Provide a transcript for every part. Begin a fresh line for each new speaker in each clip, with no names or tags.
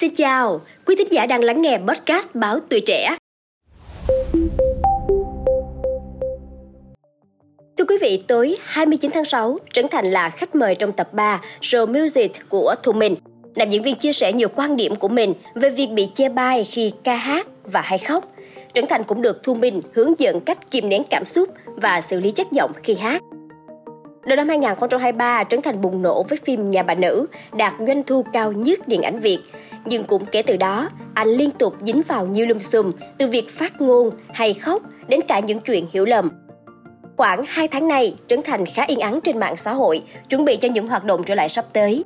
Xin chào, quý thính giả đang lắng nghe podcast Báo Tuổi Trẻ. Thưa quý vị, tối 29 tháng 6, Trấn Thành là khách mời trong tập 3 Show Music của Thu Minh. Nam diễn viên chia sẻ nhiều quan điểm của mình về việc bị chê bai khi ca hát và hay khóc. Trấn Thành cũng được Thu Minh hướng dẫn cách kìm nén cảm xúc và xử lý chất giọng khi hát. Đầu năm 2023, Trấn Thành bùng nổ với phim Nhà bà nữ, đạt doanh thu cao nhất điện ảnh Việt. Nhưng cũng kể từ đó, anh liên tục dính vào nhiều lùm xùm, từ việc phát ngôn hay khóc đến cả những chuyện hiểu lầm. Khoảng 2 tháng này, Trấn Thành khá yên ắng trên mạng xã hội, chuẩn bị cho những hoạt động trở lại sắp tới.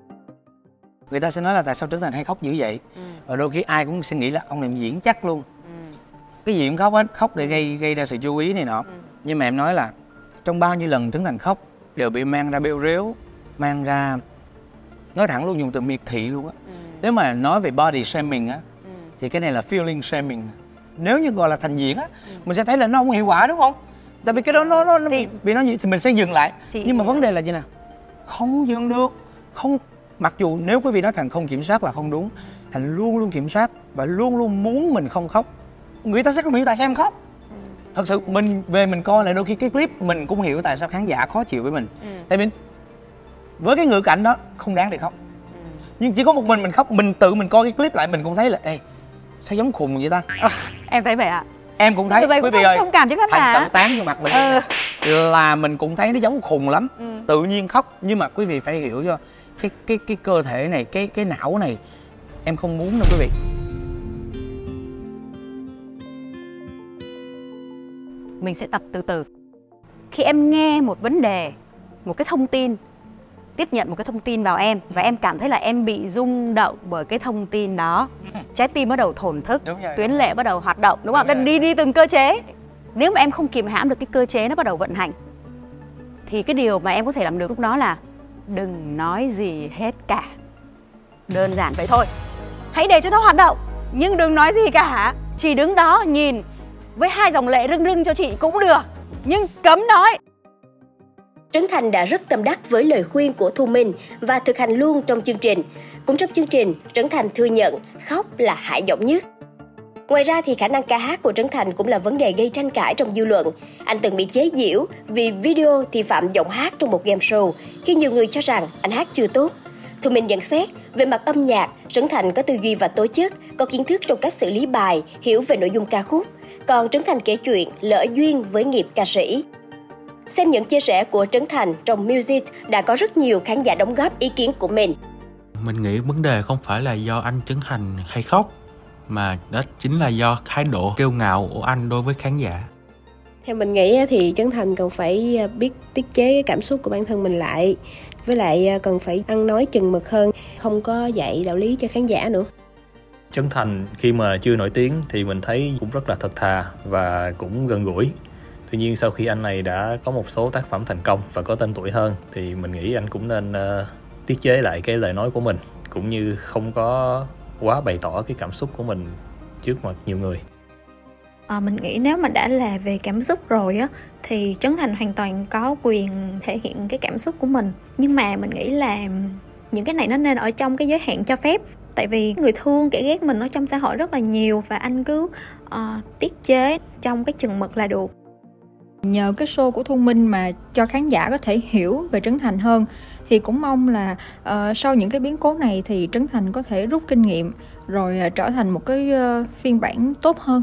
Người ta sẽ nói là tại sao Trấn Thành hay khóc dữ vậy? Ừ. Và đôi khi ai cũng sẽ nghĩ là ông này diễn chắc luôn. Ừ. Cái gì cũng khóc hết, khóc để gây gây ra sự chú ý này nọ. Ừ. Nhưng mà em nói là trong bao nhiêu lần Trấn Thành khóc đều bị mang ra bêu rếu mang ra nói thẳng luôn dùng từ miệt thị luôn á. Ừ. nếu mà nói về body shaming á ừ. thì cái này là feeling shaming. Nếu như gọi là thành diễn á ừ. mình sẽ thấy là nó không hiệu quả đúng không? Tại vì cái đó nó nó, nó thì, bị nói gì thì mình sẽ dừng lại. Chị nhưng mà vấn đề là gì nè không dừng được không mặc dù nếu quý vị nói thành không kiểm soát là không đúng thành luôn luôn kiểm soát và luôn luôn muốn mình không khóc. Người ta sẽ không hiểu tại sao em khóc thật sự mình về mình coi lại đôi khi cái clip mình cũng hiểu tại sao khán giả khó chịu với mình ừ. tại vì với cái ngữ cảnh đó không đáng để khóc ừ. nhưng chỉ có một mình mình khóc mình tự mình coi cái clip lại mình cũng thấy là ê sao giống khùng vậy ta
à, em thấy vậy ạ à?
em cũng thấy
quý vị ơi thông cảm chứ
giả tự tán vô mặt mình ừ. là mình cũng thấy nó giống khùng lắm ừ. tự nhiên khóc nhưng mà quý vị phải hiểu cho cái cái cái cơ thể này cái cái não này em không muốn đâu quý vị
mình sẽ tập từ từ. Khi em nghe một vấn đề một cái thông tin tiếp nhận một cái thông tin vào em và em cảm thấy là em bị rung động bởi cái thông tin đó trái tim bắt đầu thổn thức tuyến lệ bắt đầu hoạt động đúng không? Đúng đi đi từng cơ chế. Nếu mà em không kiềm hãm được cái cơ chế nó bắt đầu vận hành thì cái điều mà em có thể làm được lúc đó là đừng nói gì hết cả. Đơn giản vậy thôi. Hãy để cho nó hoạt động nhưng đừng nói gì cả. Chỉ đứng đó nhìn với hai dòng lệ rưng rưng cho chị cũng được nhưng cấm nói
Trấn Thành đã rất tâm đắc với lời khuyên của Thu Minh và thực hành luôn trong chương trình. Cũng trong chương trình, Trấn Thành thừa nhận khóc là hại giọng nhất. Ngoài ra thì khả năng ca hát của Trấn Thành cũng là vấn đề gây tranh cãi trong dư luận. Anh từng bị chế giễu vì video thì phạm giọng hát trong một game show khi nhiều người cho rằng anh hát chưa tốt. Thu Minh nhận xét, về mặt âm nhạc, Trấn Thành có tư duy và tố chất, có kiến thức trong cách xử lý bài, hiểu về nội dung ca khúc còn Trấn Thành kể chuyện lỡ duyên với nghiệp ca sĩ. Xem những chia sẻ của Trấn Thành trong Music đã có rất nhiều khán giả đóng góp ý kiến của mình.
Mình nghĩ vấn đề không phải là do anh Trấn Thành hay khóc, mà đó chính là do thái độ kêu ngạo của anh đối với khán giả.
Theo mình nghĩ thì Trấn Thành cần phải à, biết tiết chế cái cảm xúc của bản thân mình lại với lại à, cần phải ăn nói chừng mực hơn không có dạy đạo lý cho khán giả nữa
Trấn Thành khi mà chưa nổi tiếng thì mình thấy cũng rất là thật thà và cũng gần gũi. Tuy nhiên sau khi anh này đã có một số tác phẩm thành công và có tên tuổi hơn thì mình nghĩ anh cũng nên uh, tiết chế lại cái lời nói của mình cũng như không có quá bày tỏ cái cảm xúc của mình trước mặt nhiều người.
À, mình nghĩ nếu mà đã là về cảm xúc rồi á thì Trấn Thành hoàn toàn có quyền thể hiện cái cảm xúc của mình. Nhưng mà mình nghĩ là những cái này nó nên ở trong cái giới hạn cho phép. Tại vì người thương kẻ ghét mình ở trong xã hội rất là nhiều và anh cứ uh, tiết chế trong cái chừng mực là được.
Nhờ cái show của thu minh mà cho khán giả có thể hiểu về trấn thành hơn thì cũng mong là uh, sau những cái biến cố này thì trấn thành có thể rút kinh nghiệm rồi uh, trở thành một cái uh, phiên bản tốt hơn.